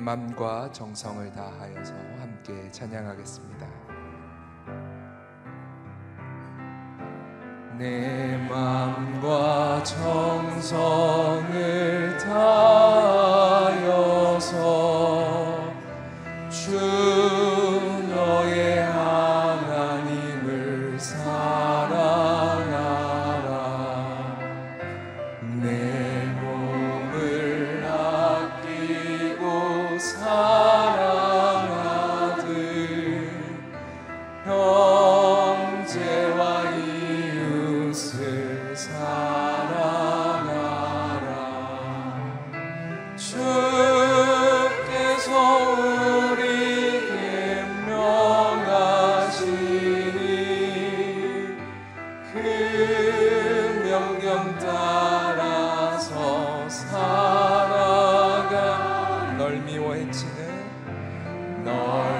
내 맘과 정성을 다하여서 함께 찬양하겠습니다. 내 맘과 정성을 다 널 미워했지. 네.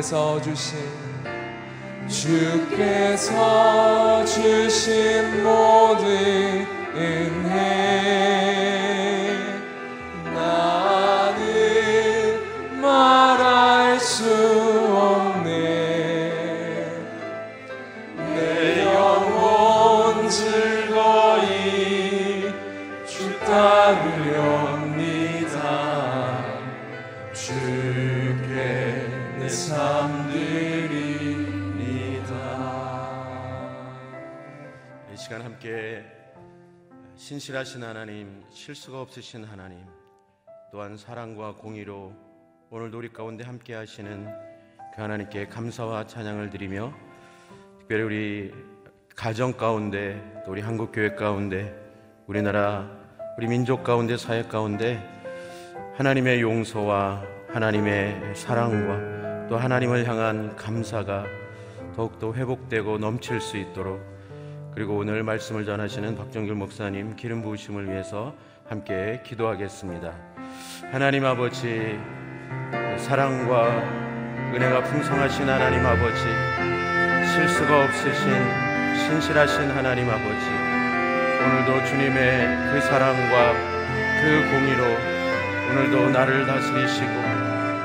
주께서 주신 주께서 주신 모든 은혜 신실하신 하나님, 실수가 없으신 하나님, 또한 사랑과 공의로 오늘 우리 가운데 함께 하시는 그 하나님께 감사와 찬양을 드리며 특별히 우리 가정 가운데 또 우리 한국 교회 가운데 우리나라 우리 민족 가운데 사회 가운데 하나님의 용서와 하나님의 사랑과 또 하나님을 향한 감사가 더욱더 회복되고 넘칠 수 있도록 그리고 오늘 말씀을 전하시는 박정길 목사님 기름 부으심을 위해서 함께 기도하겠습니다. 하나님 아버지 사랑과 은혜가 풍성하신 하나님 아버지 실수가 없으신 신실하신 하나님 아버지 오늘도 주님의 그 사랑과 그 공의로 오늘도 나를 다스리시고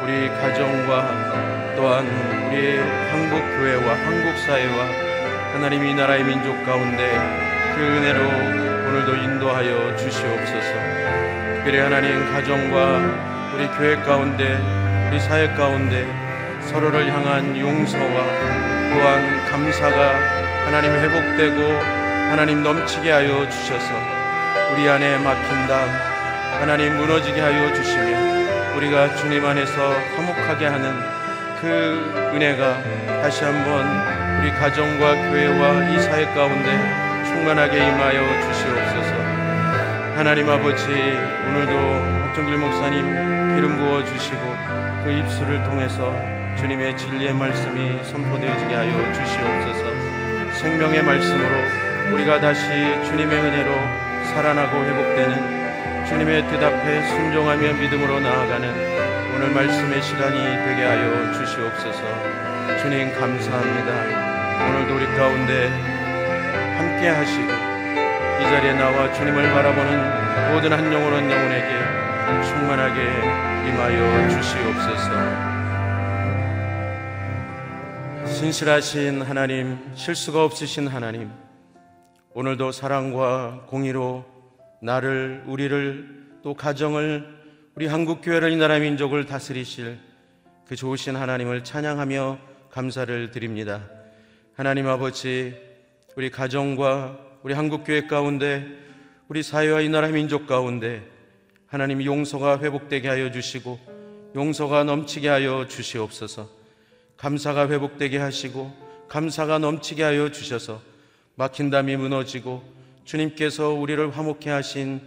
우리 가정과 또한 우리 한국 교회와 한국 사회와 하나님 이 나라의 민족 가운데 그 은혜로 오늘도 인도하여 주시옵소서. 특별히 하나님 가정과 우리 교회 가운데 우리 사회 가운데 서로를 향한 용서와 또한 감사가 하나님 회복되고 하나님 넘치게 하여 주셔서 우리 안에 막힌 담 하나님 무너지게 하여 주시며 우리가 주님 안에서 화목하게 하는 그 은혜가 다시 한번 우리 가정과 교회와 이 사회 가운데 충만하게 임하여 주시옵소서. 하나님 아버지 오늘도 박정길 목사님 기름 부어 주시고 그 입술을 통해서 주님의 진리의 말씀이 선포되어지게 하여 주시옵소서. 생명의 말씀으로 우리가 다시 주님의 은혜로 살아나고 회복되는 주님의 뜻 앞에 순종하며 믿음으로 나아가는 오늘 말씀의 시간이 되게 하여 주시옵소서. 주님 감사합니다. 오늘도 우리 가운데 함께 하시고 이 자리에 나와 주님을 바라보는 모든 한 영혼 한 영혼에게 충만하게 임하여 주시옵소서. 신실하신 하나님, 실수가 없으신 하나님, 오늘도 사랑과 공의로 나를, 우리를, 또 가정을, 우리 한국교회를 이 나라 민족을 다스리실 그 좋으신 하나님을 찬양하며 감사를 드립니다. 하나님 아버지, 우리 가정과 우리 한국교회 가운데, 우리 사회와 이 나라 민족 가운데 하나님 용서가 회복되게 하여 주시고 용서가 넘치게 하여 주시옵소서. 감사가 회복되게 하시고 감사가 넘치게 하여 주셔서 막힌 담이 무너지고 주님께서 우리를 화목해 하신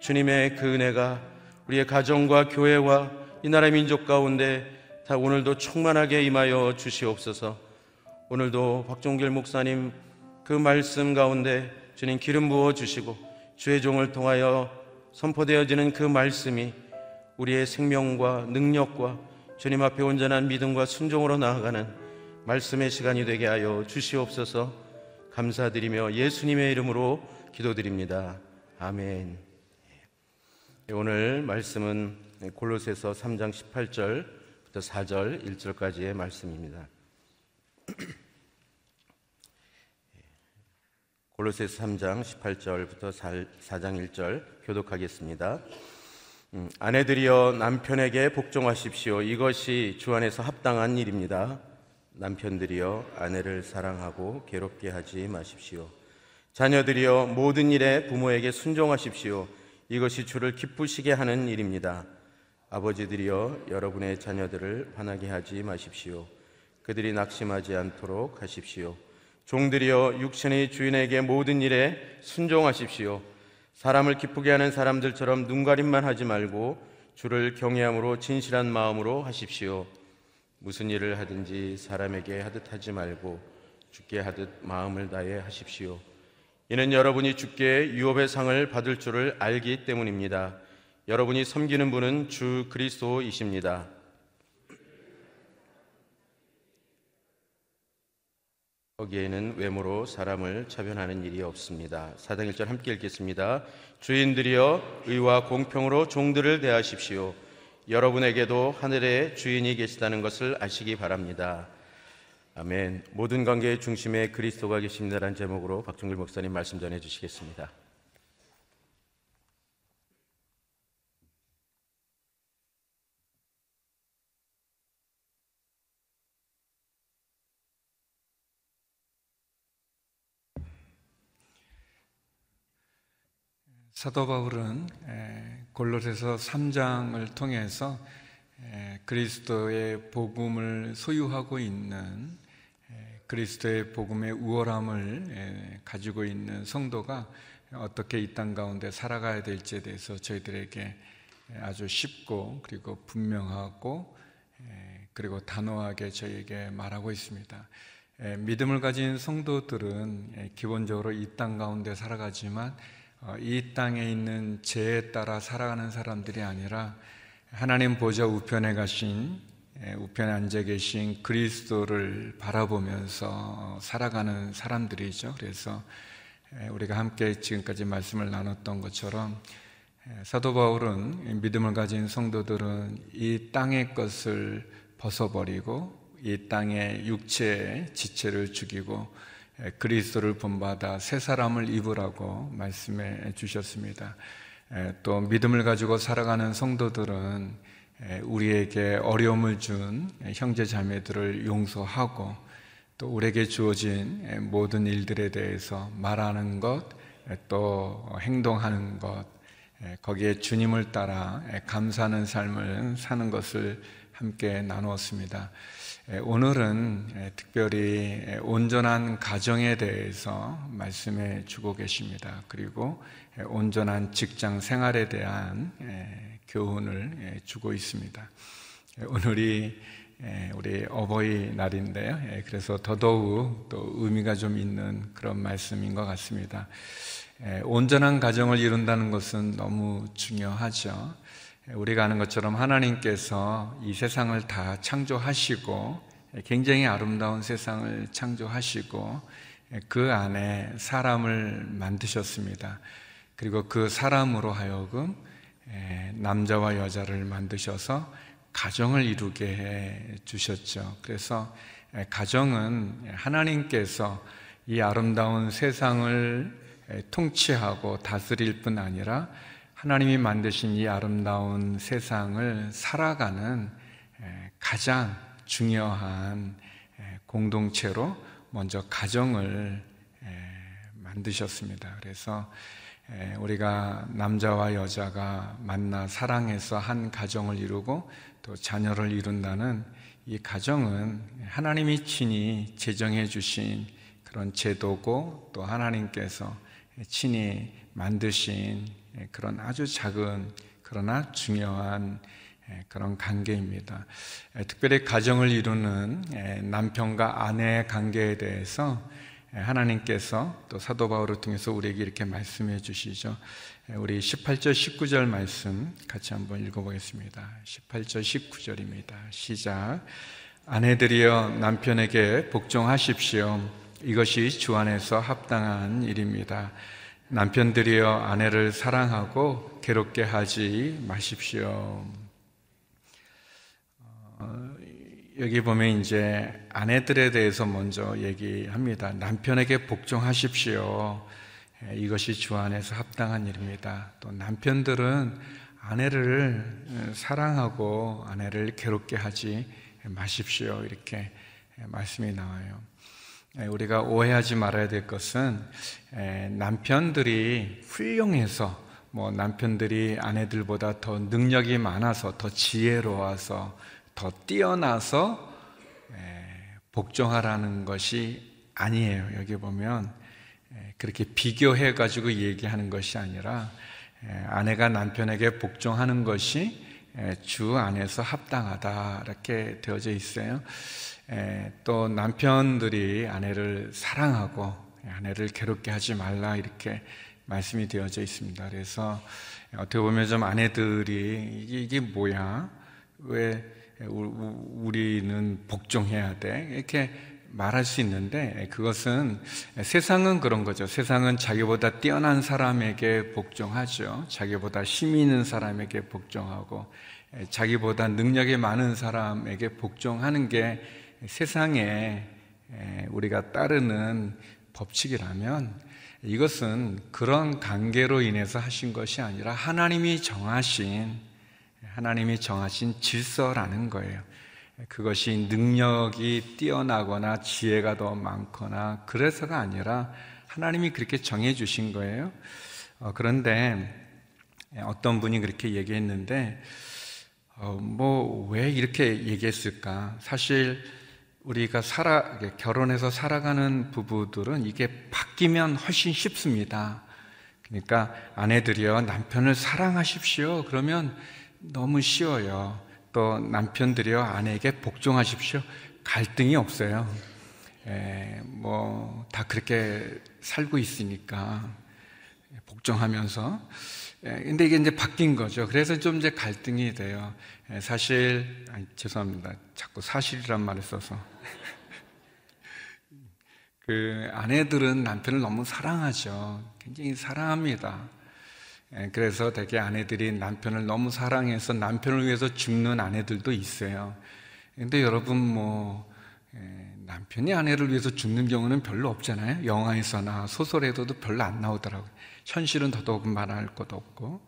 주님의 그 은혜가 우리의 가정과 교회와 이 나라 민족 가운데 다 오늘도 충만하게 임하여 주시옵소서. 오늘도 박종길 목사님 그 말씀 가운데 주님 기름 부어 주시고 주의 종을 통하여 선포되어지는 그 말씀이 우리의 생명과 능력과 주님 앞에 온전한 믿음과 순종으로 나아가는 말씀의 시간이 되게 하여 주시옵소서 감사드리며 예수님의 이름으로 기도드립니다. 아멘. 오늘 말씀은 골로새서 3장 18절부터 4절 1절까지의 말씀입니다. 골로새서 3장 18절부터 4장 1절 교독하겠습니다. 음, 아내들이여 남편에게 복종하십시오. 이것이 주 안에서 합당한 일입니다. 남편들이여 아내를 사랑하고 괴롭게 하지 마십시오. 자녀들이여 모든 일에 부모에게 순종하십시오. 이것이 주를 기쁘시게 하는 일입니다. 아버지들이여 여러분의 자녀들을 화나게 하지 마십시오. 그들이 낙심하지 않도록 하십시오. 종들이여 육신의 주인에게 모든 일에 순종하십시오. 사람을 기쁘게 하는 사람들처럼 눈가림만 하지 말고 주를 경외함으로 진실한 마음으로 하십시오. 무슨 일을 하든지 사람에게 하듯 하지 말고 주께 하듯 마음을 다해 하십시오. 이는 여러분이 주께 유업의 상을 받을 줄을 알기 때문입니다. 여러분이 섬기는 분은 주 그리스도이십니다. 거기에는 외모로 사람을 차별하는 일이 없습니다. 사장 1절 함께 읽겠습니다. 주인들이여 의와 공평으로 종들을 대하십시오. 여러분에게도 하늘의 주인이 계시다는 것을 아시기 바랍니다. 아멘. 모든 관계의 중심에 그리스도가 계십니다라는 제목으로 박종길 목사님 말씀 전해 주시겠습니다. 사도 바울은 골로새서 3장을 통해서 그리스도의 복음을 소유하고 있는 그리스도의 복음의 우월함을 가지고 있는 성도가 어떻게 이 땅 가운데 살아가야 될지에 대해서 저희들에게 아주 쉽고 그리고 분명하고 그리고 단호하게 저희에게 말하고 있습니다. 믿음을 가진 성도들은 기본적으로 이 땅 가운데 살아가지만 어, 이 땅에 있는 죄에 따라 살아가는 사람들이 아니라 하나님 보좌 우편에 가신 우편에 앉아 계신 그리스도를 바라보면서 살아가는 사람들이죠. 그래서 우리가 함께 지금까지 말씀을 나눴던 것처럼 사도 바울은 믿음을 가진 성도들은 이 땅의 것을 벗어버리고 이 땅의 육체의 지체를 죽이고 그리스도를 본받아 새 사람을 입으라고 말씀해 주셨습니다. 또 믿음을 가지고 살아가는 성도들은 우리에게 어려움을 준 형제 자매들을 용서하고 또 우리에게 주어진 모든 일들에 대해서 말하는 것, 또 행동하는 것, 거기에 주님을 따라 감사하는 삶을 사는 것을 함께 나누었습니다. 오늘은 특별히 온전한 가정에 대해서 말씀해 주고 계십니다. 그리고 온전한 직장 생활에 대한 교훈을 주고 있습니다. 오늘이 우리 어버이날인데요. 그래서 더더욱 또 의미가 좀 있는 그런 말씀인 것 같습니다. 온전한 가정을 이룬다는 것은 너무 중요하죠. 우리가 아는 것처럼 하나님께서 이 세상을 다 창조하시고 굉장히 아름다운 세상을 창조하시고 그 안에 사람을 만드셨습니다. 그리고 그 사람으로 하여금 남자와 여자를 만드셔서 가정을 이루게 해 주셨죠. 그래서 가정은 하나님께서 이 아름다운 세상을 통치하고 다스릴 뿐 아니라 하나님이 만드신 이 아름다운 세상을 살아가는 가장 중요한 공동체로 먼저 가정을 만드셨습니다. 그래서 우리가 남자와 여자가 만나 사랑해서 한 가정을 이루고 또 자녀를 이룬다는 이 가정은 하나님이 친히 제정해 주신 그런 제도고 또 하나님께서 친히 만드신 예, 그런 아주 작은 그러나 중요한 예, 그런 관계입니다. 예, 특별히 가정을 이루는 남편과 아내의 관계에 대해서 하나님께서 또 사도 바울을 통해서 우리에게 이렇게 말씀해 주시죠. 우리 18절 19절 말씀 같이 한번 읽어보겠습니다. 18절 19절입니다. 시작. 아내들이여 남편에게 복종하십시오. 이것이 주 안에서 합당한 일입니다. 남편들이여 아내를 사랑하고 괴롭게 하지 마십시오. 어, 여기 보면 이제 아내들에 대해서 먼저 얘기합니다. 남편에게 복종하십시오. 예, 이것이 주 안에서 합당한 일입니다. 또 남편들은 아내를 어, 사랑하고 아내를 괴롭게 하지 마십시오. 이렇게 말씀이 나와요. 예, 우리가 오해하지 말아야 될 것은 예, 남편들이 훌륭해서 뭐 남편들이 아내들보다 더 능력이 많아서 더 지혜로워서 더 뛰어나서 예, 복종하라는 것이 아니에요. 여기 보면 그렇게 비교해 가지고 얘기하는 것이 아니라 아내가 남편에게 복종하는 것이 주 안에서 합당하다 이렇게 되어져 있어요. 또 남편들이 아내를 사랑하고 아내를 괴롭게 하지 말라 이렇게 말씀이 되어져 있습니다. 그래서 어떻게 보면 좀 아내들이 이게, 뭐야? 왜 우리는 복종해야 돼? 이렇게 말할 수 있는데 그것은 세상은 그런 거죠. 세상은 자기보다 뛰어난 사람에게 복종하죠. 자기보다 힘 있는 사람에게 복종하고 자기보다 능력이 많은 사람에게 복종하는 게 세상에 우리가 따르는 법칙이라면 이것은 그런 관계로 인해서 하신 것이 아니라 하나님이 정하신 하나님이 정하신 질서라는 거예요. 그것이 능력이 뛰어나거나 지혜가 더 많거나 그래서가 아니라 하나님이 그렇게 정해 주신 거예요. 어, 그런데 어떤 분이 그렇게 얘기했는데, 어, 뭐, 왜 이렇게 얘기했을까? 사실 우리가 살아, 결혼해서 살아가는 부부들은 이게 바뀌면 훨씬 쉽습니다. 그러니까 아내들이요, 남편을 사랑하십시오. 그러면 너무 쉬워요. 또 남편들이요, 아내에게 복종하십시오. 갈등이 없어요. 에, 뭐, 다 그렇게 살고 있으니까. 복종하면서. 에, 근데 이게 이제 바뀐 거죠. 그래서 좀 이제 갈등이 돼요. 에, 사실, 아니, 죄송합니다. 자꾸 사실이란 말을 써서. 그 아내들은 남편을 너무 사랑하죠. 굉장히 사랑합니다. 예, 그래서 되게 아내들이 남편을 너무 사랑해서 남편을 위해서 죽는 아내들도 있어요. 근데 여러분 뭐 예, 남편이 아내를 위해서 죽는 경우는 별로 없잖아요. 영화에서나 소설에서도 별로 안 나오더라고요. 현실은 더더욱 말할 것도 없고.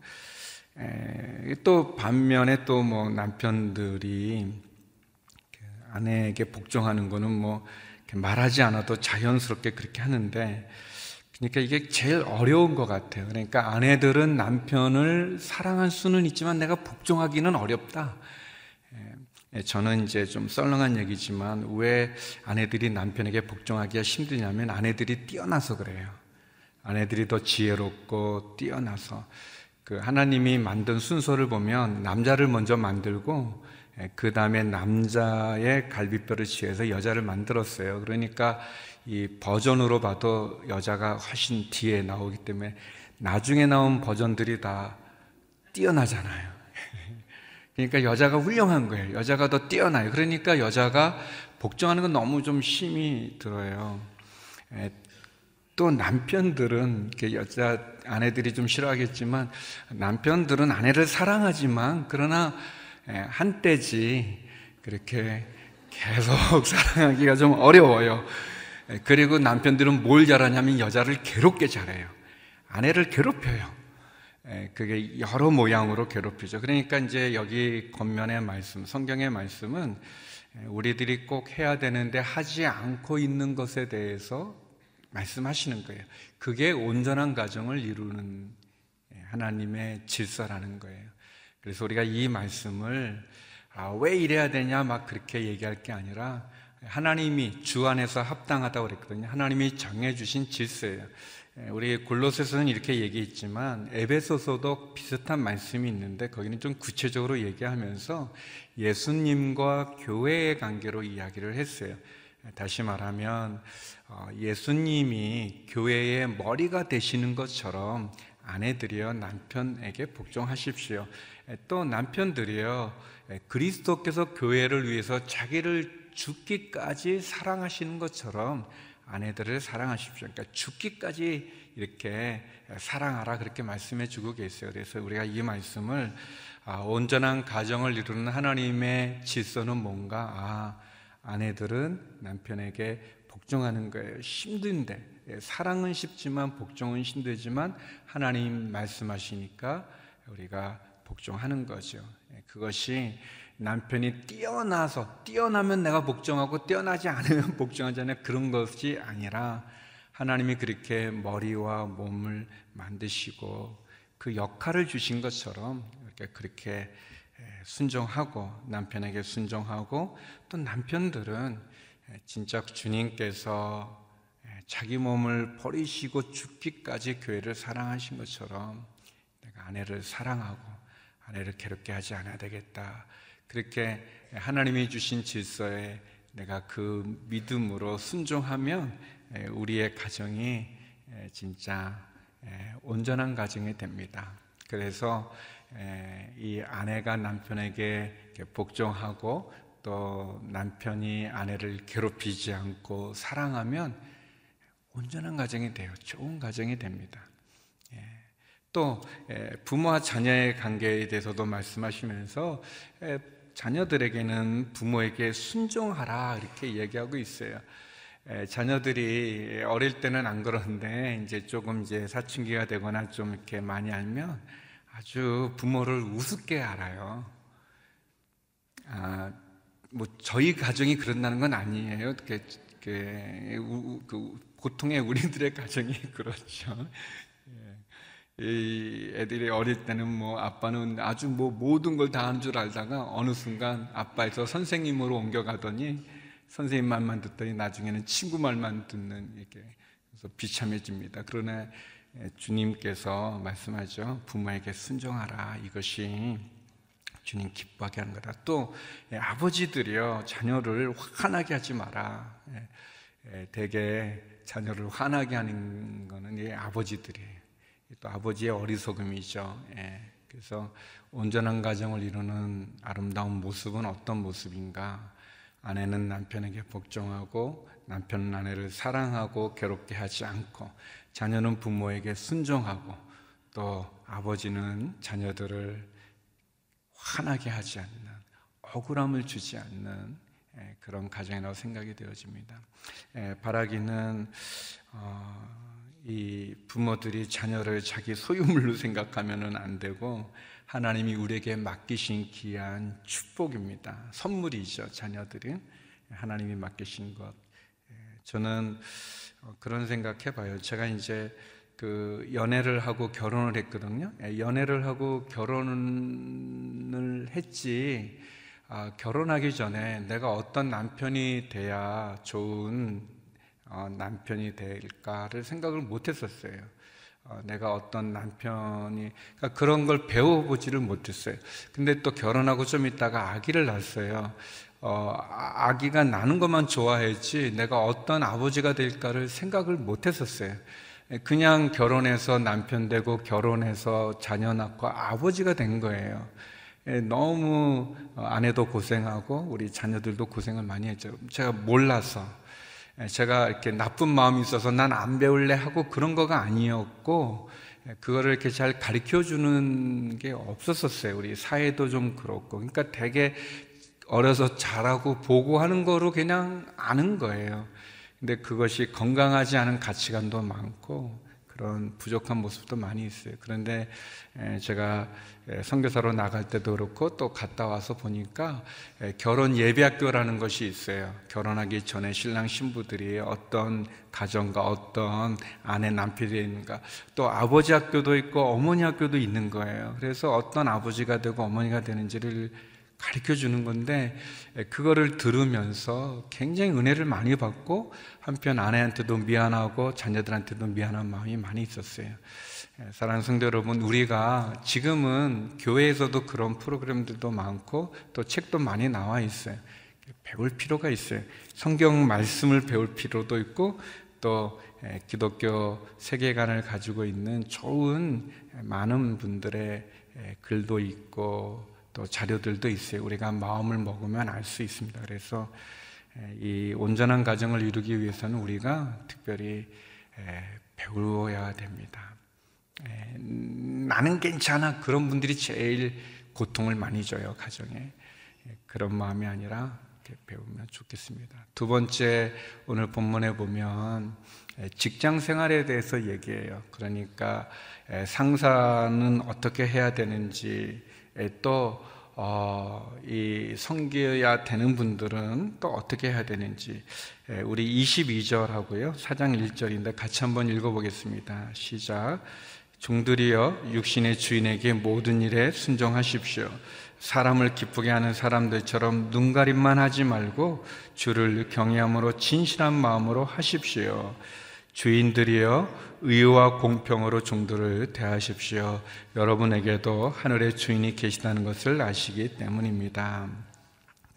예, 또 반면에 또 뭐 남편들이 그 아내에게 복종하는 거는 뭐 말하지 않아도 자연스럽게 그렇게 하는데 그러니까 이게 제일 어려운 것 같아요. 그러니까 아내들은 남편을 사랑할 수는 있지만 내가 복종하기는 어렵다. 예, 저는 이제 좀 썰렁한 얘기지만 왜 아내들이 남편에게 복종하기가 힘드냐면 아내들이 뛰어나서 그래요. 아내들이 더 지혜롭고 뛰어나서 그 하나님이 만든 순서를 보면 남자를 먼저 만들고 예, 그 다음에 남자의 갈비뼈를 취해서 여자를 만들었어요. 그러니까 이 버전으로 봐도 여자가 훨씬 뒤에 나오기 때문에 나중에 나온 버전들이 다 뛰어나잖아요. 그러니까 여자가 훌륭한 거예요. 여자가 더 뛰어나요. 그러니까 여자가 복종하는 건 너무 좀 힘이 들어요. 예, 또 남편들은 여자 아내들이 좀 싫어하겠지만 남편들은 아내를 사랑하지만 그러나 예, 한때지 그렇게 계속 사랑하기가 좀 어려워요. 예, 그리고 남편들은 뭘 잘하냐면 여자를 괴롭게 잘해요. 아내를 괴롭혀요. 예, 그게 여러 모양으로 괴롭히죠. 그러니까 이제 여기 겉면의 말씀, 성경의 말씀은 우리들이 꼭 해야 되는데 하지 않고 있는 것에 대해서 말씀하시는 거예요. 그게 온전한 가정을 이루는 하나님의 질서라는 거예요. 그래서 우리가 이 말씀을 아, 왜 이래야 되냐 막 그렇게 얘기할 게 아니라 하나님이 주 안에서 합당하다고 그랬거든요. 하나님이 정해주신 질서예요. 예, 우리 골로새서는 이렇게 얘기했지만 에베소서도 비슷한 말씀이 있는데 거기는 좀 구체적으로 얘기하면서 예수님과 교회의 관계로 이야기를 했어요. 다시 말하면 어, 예수님이 교회의 머리가 되시는 것처럼 아내들이여 남편에게 복종하십시오. 또 남편들이요 그리스도께서 교회를 위해서 자기를 죽기까지 사랑하시는 것처럼 아내들을 사랑하십시오. 그러니까 죽기까지 이렇게 사랑하라 그렇게 말씀해 주고 계세요. 그래서 우리가 이 말씀을 아, 온전한 가정을 이루는 하나님의 질서는 뭔가 아, 아내들은 남편에게 복종하는 거예요. 힘든데 예, 사랑은 쉽지만 복종은 힘들지만 하나님 말씀하시니까 우리가 복종하는 거죠. 예, 그것이 남편이 뛰어나서 뛰어나면 내가 복종하고 뛰어나지 않으면 복종하지 않아요. 그런 것이 아니라 하나님이 그렇게 머리와 몸을 만드시고 그 역할을 주신 것처럼 이렇게 그렇게 예, 순종하고 남편에게 순종하고 또 남편들은 진짜 주님께서 자기 몸을 버리시고 죽기까지 교회를 사랑하신 것처럼 내가 아내를 사랑하고 아내를 괴롭게 하지 않아야 되겠다. 그렇게 하나님이 주신 질서에 내가 그 믿음으로 순종하면 우리의 가정이 진짜 온전한 가정이 됩니다. 그래서 이 아내가 남편에게 복종하고 또 남편이 아내를 괴롭히지 않고 사랑하면 온전한 가정이 돼요. 좋은 가정이 됩니다. 예. 또 예, 부모와 자녀의 관계에 대해서도 말씀하시면서 예, 자녀들에게는 부모에게 순종하라 이렇게 얘기하고 있어요. 자녀들이 어릴 때는 안 그러는데 이제 조금 이제 사춘기가 되거나 좀 이렇게 많이 알면 아주 부모를 우습게 알아요. 아, 뭐 저희 가정이 그런다는 건 아니에요. 그, 그, 그 보통의 우리들의 가정이 그렇죠. 예. 이 애들이 어릴 때는 뭐 아빠는 아주 뭐 모든 걸다 하는 줄 알다가 어느 순간 아빠에서 선생님으로 옮겨가더니 선생님 말만 듣더니 나중에는 친구 말만 듣는 이렇게 그래서 비참해집니다. 그러나 주님께서 말씀하죠. 부모에게 순종하라. 이것이 주님 기뻐하게 하는 거다. 또 아버지들이요 자녀를 화나게 하지 마라. 대개 자녀를 화나게 하는 거는 이 아버지들이에요. 또 아버지의 어리석음이죠. 예. 그래서 온전한 가정을 이루는 아름다운 모습은 어떤 모습인가? 아내는 남편에게 복종하고 남편은 아내를 사랑하고 괴롭게 하지 않고 자녀는 부모에게 순종하고 또 아버지는 자녀들을 화나게 하지 않는 억울함을 주지 않는 예, 그런 가정이라고 생각이 되어집니다. 예, 바라기는 어, 이 부모들이 자녀를 자기 소유물로 생각하면 안 되고 하나님이 우리에게 맡기신 귀한 축복입니다. 선물이죠, 자녀들이. 하나님이 맡기신 것. 예, 저는 어, 그런 생각 해 봐요. 제가 이제 그 연애를 하고 결혼을 했거든요. 예, 연애를 하고 결혼을 했지, 아, 결혼하기 전에 내가 어떤 남편이 돼야 좋은 어, 남편이 될까를 생각을 못 했었어요. 어, 내가 어떤 남편이, 그러니까 그런 걸 배워보지를 못했어요. 근데 또 결혼하고 좀 있다가 아기를 낳았어요. 어, 아, 아기가 나는 것만 좋아했지 내가 어떤 아버지가 될까를 생각을 못 했었어요. 그냥 결혼해서 남편 되고 결혼해서 자녀 낳고 아버지가 된 거예요. 예, 너무 아내도 고생하고 우리 자녀들도 고생을 많이 했죠. 제가 몰라서. 예, 제가 이렇게 나쁜 마음이 있어서 난 안 배울래 하고 그런 거가 아니었고 예, 그거를 이렇게 잘 가르쳐 주는 게 없었었어요. 우리 사회도 좀 그렇고. 그러니까 되게 어려서 잘하고 보고 하는 거로 그냥 아는 거예요. 근데 그것이 건강하지 않은 가치관도 많고 그런 부족한 모습도 많이 있어요. 그런데 제가 선교사로 나갈 때도 그렇고 또 갔다 와서 보니까 결혼 예배학교라는 것이 있어요. 결혼하기 전에 신랑 신부들이 어떤 가정과 어떤 아내 남편이 되는가 또 아버지 학교도 있고 어머니 학교도 있는 거예요. 그래서 어떤 아버지가 되고 어머니가 되는지를 가르쳐 주는 건데 그거를 들으면서 굉장히 은혜를 많이 받고 한편 아내한테도 미안하고 자녀들한테도 미안한 마음이 많이 있었어요. 사랑하는 성도 여러분, 우리가 지금은 교회에서도 그런 프로그램들도 많고 또 책도 많이 나와 있어요. 배울 필요가 있어요. 성경 말씀을 배울 필요도 있고 또 기독교 세계관을 가지고 있는 좋은 많은 분들의 글도 있고 또 자료들도 있어요. 우리가 마음을 먹으면 알 수 있습니다. 그래서 이 온전한 가정을 이루기 위해서는 우리가 특별히 배워야 됩니다. 나는 괜찮아. 그런 분들이 제일 고통을 많이 줘요, 가정에. 그런 마음이 아니라 배우면 좋겠습니다. 두 번째, 오늘 본문에 보면 직장 생활에 대해서 얘기해요. 그러니까 상사는 어떻게 해야 되는지, 또, 어, 이 성교야 되는 분들은 또 어떻게 해야 되는지, 우리 22절 하고요. 4장 1절인데 같이 한번 읽어보겠습니다. 시작. 종들이여 육신의 주인에게 모든 일에 순종하십시오. 사람을 기쁘게 하는 사람들처럼 눈가림만 하지 말고 주를 경외함으로 진실한 마음으로 하십시오. 주인들이여 의와 공평으로 종들을 대하십시오. 여러분에게도 하늘의 주인이 계시다는 것을 아시기 때문입니다.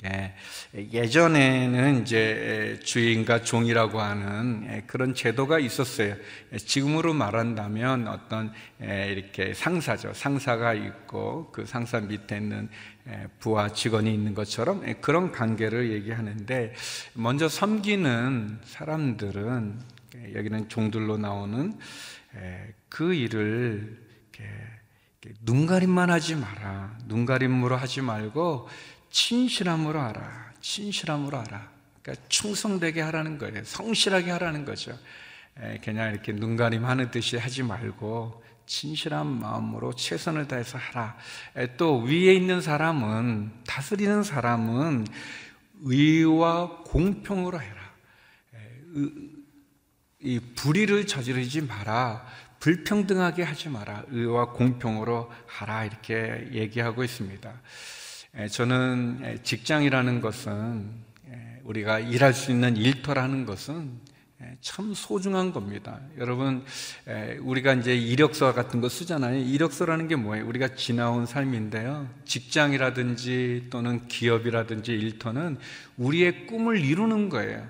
예, 예전에는 이제 주인과 종이라고 하는 그런 제도가 있었어요. 지금으로 말한다면 어떤 이렇게 상사죠. 상사가 있고 그 상사 밑에 있는 부하 직원이 있는 것처럼 그런 관계를 얘기하는데 먼저 섬기는 사람들은 여기는 종들로 나오는 그 일을 눈가림만 하지 마라. 눈가림으로 하지 말고 진실함으로 하라. 진실함으로 하라. 그러니까 충성되게 하라는 거예요. 성실하게 하라는 거죠. 그냥 이렇게 눈가림 하는 듯이 하지 말고 진실한 마음으로 최선을 다해서 하라. 또 위에 있는 사람은 다스리는 사람은 의와 공평으로 해라. 이 불의를 저지르지 마라. 불평등하게 하지 마라. 의와 공평으로 하라. 이렇게 얘기하고 있습니다. 저는 직장이라는 것은 우리가 일할 수 있는 일터라는 것은 참 소중한 겁니다. 여러분, 우리가 이제 이력서 같은 거 쓰잖아요. 이력서라는 게 뭐예요? 우리가 지나온 삶인데요. 직장이라든지 또는 기업이라든지 일터는 우리의 꿈을 이루는 거예요.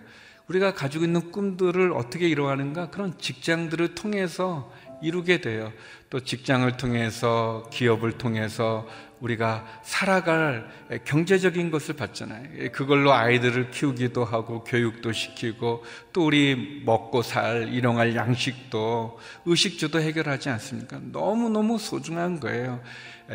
우리가 가지고 있는 꿈들을 어떻게 이루어가는가? 그런 직장들을 통해서 이루게 돼요. 또 직장을 통해서, 기업을 통해서 우리가 살아갈 경제적인 것을 받잖아요. 그걸로 아이들을 키우기도 하고 교육도 시키고 또 우리 먹고 살 일용할 양식도 의식주도 해결하지 않습니까? 너무너무 소중한 거예요.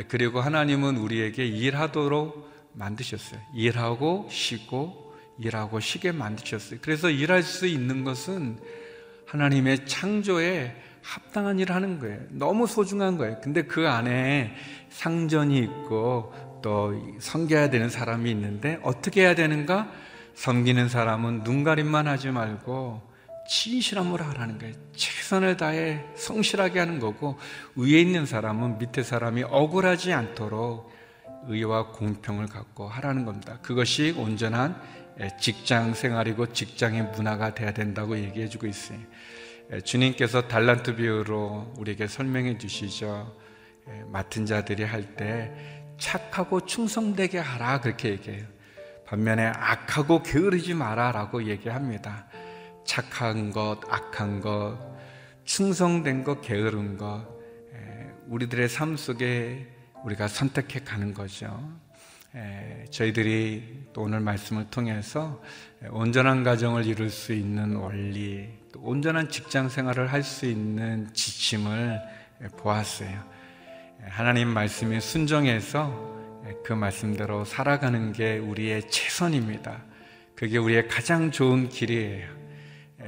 그리고 하나님은 우리에게 일하도록 만드셨어요. 일하고 쉬고 일하고 쉬게 만드셨어요. 그래서 일할 수 있는 것은 하나님의 창조에 합당한 일을 하는 거예요. 너무 소중한 거예요. 근데 그 안에 상전이 있고 또 섬겨야 되는 사람이 있는데 어떻게 해야 되는가? 섬기는 사람은 눈 가림만 하지 말고 진실함으로 하라는 거예요. 최선을 다해 성실하게 하는 거고 위에 있는 사람은 밑에 사람이 억울하지 않도록 의와 공평을 갖고 하라는 겁니다. 그것이 온전한 직장 생활이고 직장의 문화가 돼야 된다고 얘기해 주고 있어요. 주님께서 달란트 비유로 우리에게 설명해 주시죠. 맡은 자들이 할 때 착하고 충성되게 하라 그렇게 얘기해요. 반면에 악하고 게으르지 마라라고 얘기합니다. 착한 것, 악한 것, 충성된 것, 게으른 것, 우리들의 삶 속에 우리가 선택해 가는 거죠. 저희들이 또 오늘 말씀을 통해서 온전한 가정을 이룰 수 있는 원리, 또 온전한 직장 생활을 할 수 있는 지침을 보았어요. 하나님 말씀에 순종해서 그 말씀대로 살아가는 게 우리의 최선입니다. 그게 우리의 가장 좋은 길이에요.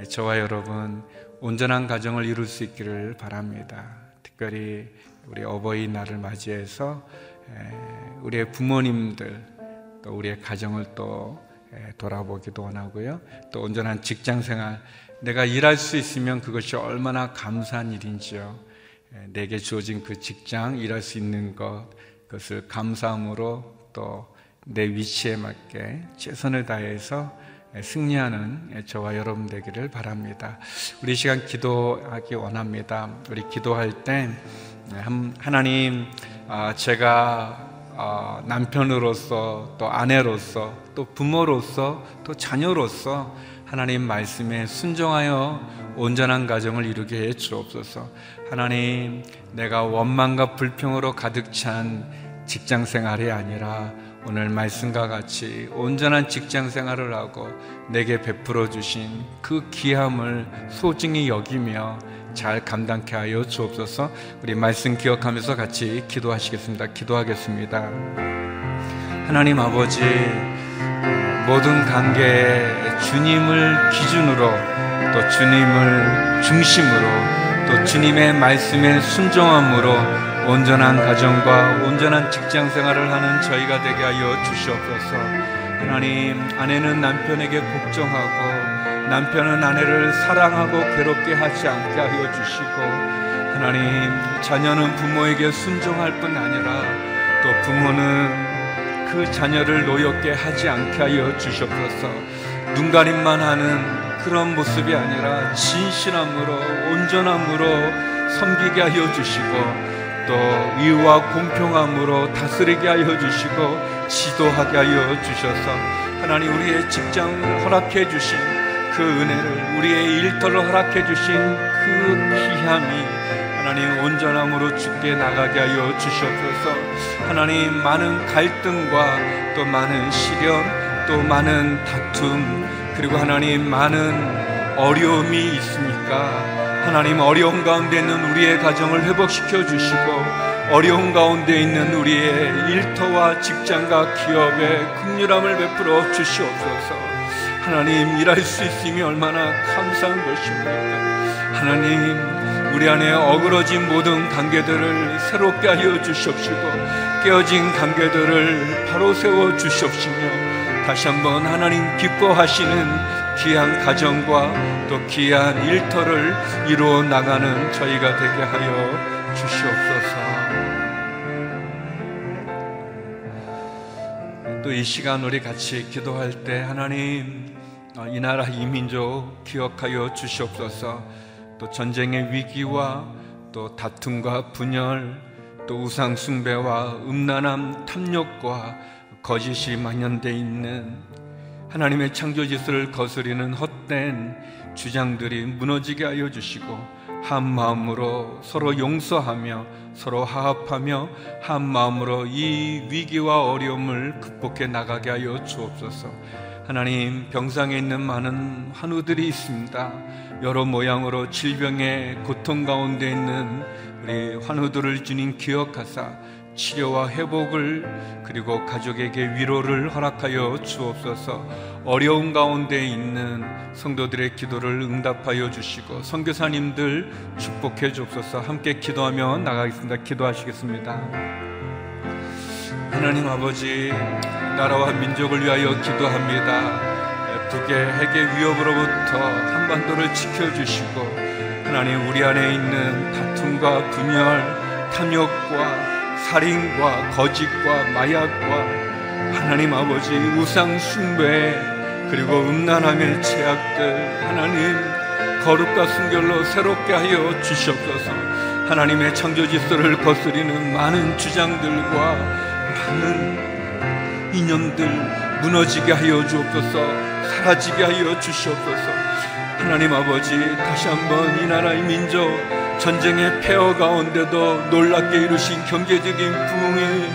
저와 여러분, 온전한 가정을 이룰 수 있기를 바랍니다. 특별히 우리 어버이날을 맞이해서 우리의 부모님들, 또 우리의 가정을 또 돌아보기도 원하고요. 또 온전한 직장 생활, 내가 일할 수 있으면 그것이 얼마나 감사한 일인지요. 내게 주어진 그 직장, 일할 수 있는 것, 그것을 감사함으로 또 내 위치에 맞게 최선을 다해서 승리하는 저와 여러분 되기를 바랍니다. 우리 시간 기도하기 원합니다. 우리 기도할 때 하나님, 아, 제가 아, 남편으로서 또 아내로서 또 부모로서 또 자녀로서 하나님 말씀에 순종하여 온전한 가정을 이루게 해 주옵소서. 하나님, 내가 원망과 불평으로 가득 찬 직장 생활이 아니라 오늘 말씀과 같이 온전한 직장 생활을 하고 내게 베풀어 주신 그 기함을 소중히 여기며 잘 감당케 하여 주옵소서. 우리 말씀 기억하면서 같이 기도하시겠습니다. 기도하겠습니다. 하나님 아버지 모든 관계에 주님을 기준으로 또 주님을 중심으로 또 주님의 말씀에 순종함으로 온전한 가정과 온전한 직장 생활을 하는 저희가 되게 하여 주시옵소서. 하나님, 아내는 남편에게 복종하고 남편은 아내를 사랑하고 괴롭게 하지 않게 하여 주시고 하나님, 자녀는 부모에게 순종할 뿐 아니라 또 부모는 그 자녀를 노엽게 하지 않게 하여 주시옵소서. 눈가림만 하는 그런 모습이 아니라 진실함으로 온전함으로 섬기게 하여 주시고 또 의와 공평함으로 다스리게 하여 주시고 지도하게 하여 주셔서 하나님 우리의 직장 허락해 주신 그 은혜를 우리의 일터를 허락해 주신 그 귀함이 하나님 온전함으로 죽게 나가게 하여 주시옵소서. 하나님 많은 갈등과 또 많은 시련 또 많은 다툼 그리고 하나님 많은 어려움이 있으니까 하나님 어려운 가운데 있는 우리의 가정을 회복시켜 주시고 어려운 가운데 있는 우리의 일터와 직장과 기업에 긍휼함을 베풀어 주시옵소서. 하나님 일할 수 있음이 얼마나 감사한 것입니까? 하나님 우리 안에 어그러진 모든 관계들을 새롭게 하여 주시옵시고 깨어진 관계들을 바로 세워 주시옵시며 다시 한번 하나님 기뻐하시는 귀한 가정과 또 귀한 일터를 이루어 나가는 저희가 되게 하여 주시옵소서. 또 이 시간 우리 같이 기도할 때 하나님 어, 이 나라 이민족 기억하여 주시옵소서. 또 전쟁의 위기와 또 다툼과 분열 또 우상 숭배와 음란함 탐욕과 거짓이 만연돼 있는 하나님의 창조 지수를 거스리는 헛된 주장들이 무너지게 하여 주시고 한 마음으로 서로 용서하며 서로 화합하며 한 마음으로 이 위기와 어려움을 극복해 나가게 하여 주옵소서. 하나님 병상에 있는 많은 환우들이 있습니다. 여러 모양으로 질병의 고통 가운데 있는 우리 환우들을 주님 기억하사 치료와 회복을 그리고 가족에게 위로를 허락하여 주옵소서. 어려운 가운데 있는 성도들의 기도를 응답하여 주시고 선교사님들 축복해 주옵소서. 함께 기도하며 나가겠습니다. 기도하시겠습니다. 하나님 아버지 나라와 민족을 위하여 기도합니다. 북의 핵의 위협으로부터 한반도를 지켜주시고 하나님 우리 안에 있는 다툼과 분열, 탐욕과 살인과 거짓과 마약과 하나님 아버지 우상 숭배 그리고 음란함의 제약들 하나님 거룩과 순결로 새롭게 하여 주시옵소서. 하나님의 창조 질서를 거스리는 많은 주장들과 많은 이념들 무너지게 하여 주옵소서 사라지게 하여 주시옵소서. 하나님 아버지 다시 한번 이 나라의 민족 전쟁의 폐허 가운데도 놀랍게 이루신 경제적인 부흥에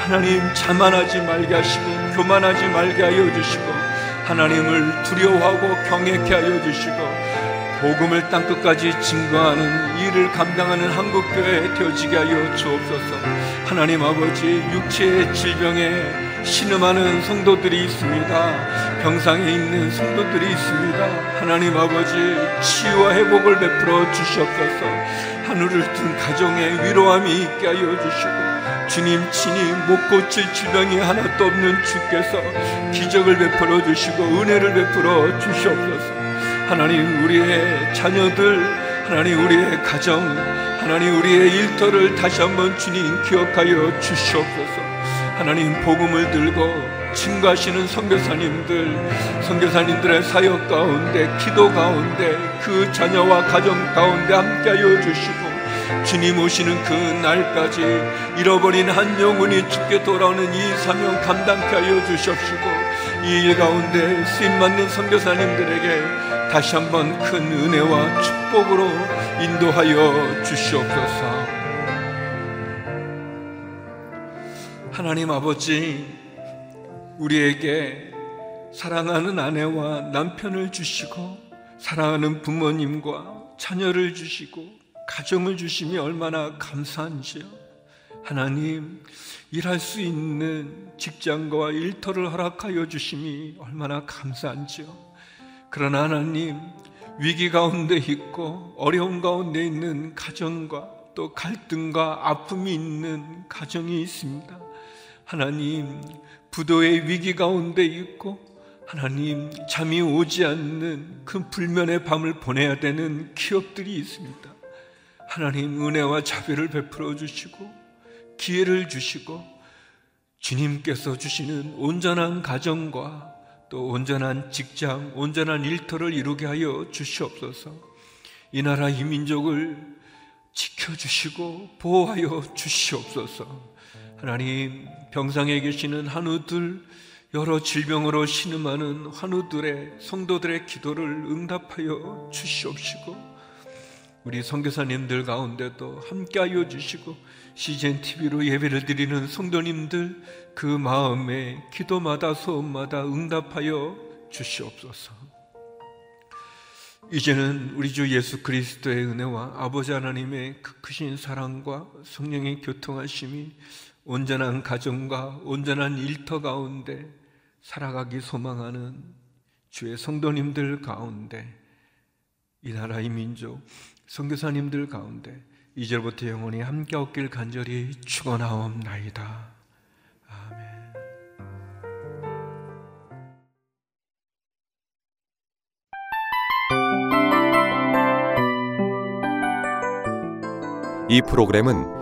하나님 자만하지 말게 하시고 교만하지 말게 하여 주시고 하나님을 두려워하고 경외케 하여 주시고 복음을 땅끝까지 증거하는 일을 감당하는 한국교회 되어지게 하여 주옵소서. 하나님 아버지 육체의 질병에 신음하는 성도들이 있습니다. 병상에 있는 성도들이 있습니다. 하나님 아버지 치유와 회복을 베풀어 주시옵소서. 하늘을 든 가정에 위로함이 있게 하여 주시고 주님 친히 못 고칠 질병이 하나도 없는 주께서 기적을 베풀어 주시고 은혜를 베풀어 주시옵소서. 하나님 우리의 자녀들 하나님 우리의 가정 하나님 우리의 일터를 다시 한번 주님 기억하여 주시옵소서. 하나님 복음을 들고 증거하시는 선교사님들 선교사님들의 사역 가운데 기도 가운데 그 자녀와 가정 가운데 함께하여 주시고 주님 오시는 그 날까지 잃어버린 한 영혼이 죽게 돌아오는 이 사명 감당케 하여 주십시고 이 일 가운데 쓰임받는 선교사님들에게 다시 한번 큰 은혜와 축복으로 인도하여 주시옵소서. 하나님 아버지, 우리에게 사랑하는 아내와 남편을 주시고, 사랑하는 부모님과 자녀를 주시고, 가정을 주심이 얼마나 감사한지요. 하나님, 일할 수 있는 직장과 일터를 허락하여 주심이 얼마나 감사한지요. 그러나 하나님, 위기 가운데 있고 어려움 가운데 있는 가정과 또 갈등과 아픔이 있는 가정이 있습니다. 하나님, 부도의 위기 가운데 있고, 하나님, 잠이 오지 않는 그 불면의 밤을 보내야 되는 기업들이 있습니다. 하나님, 은혜와 자비를 베풀어 주시고, 기회를 주시고, 주님께서 주시는 온전한 가정과 또 온전한 직장, 온전한 일터를 이루게 하여 주시옵소서. 이 나라 이 민족을 지켜주시고 보호하여 주시옵소서. 하나님 병상에 계시는 한우들 여러 질병으로 신음하는 한우들의 성도들의 기도를 응답하여 주시옵시고 우리 선교사님들 가운데도 함께하여 주시고 CGN TV로 예배를 드리는 성도님들 그 마음에 기도마다 소음마다 응답하여 주시옵소서. 이제는 우리 주 예수 그리스도의 은혜와 아버지 하나님의 그 크신 사랑과 성령의 교통하심이 온전한 가정과 온전한 일터 가운데 살아가기 소망하는 주의 성도님들 가운데 이 나라의 민족 선교사님들 가운데 이절부터 영원히 함께 얻길 간절히 축원하옵나이다. 아멘. 이 프로그램은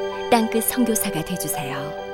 땅끝 선교사가 되주세요.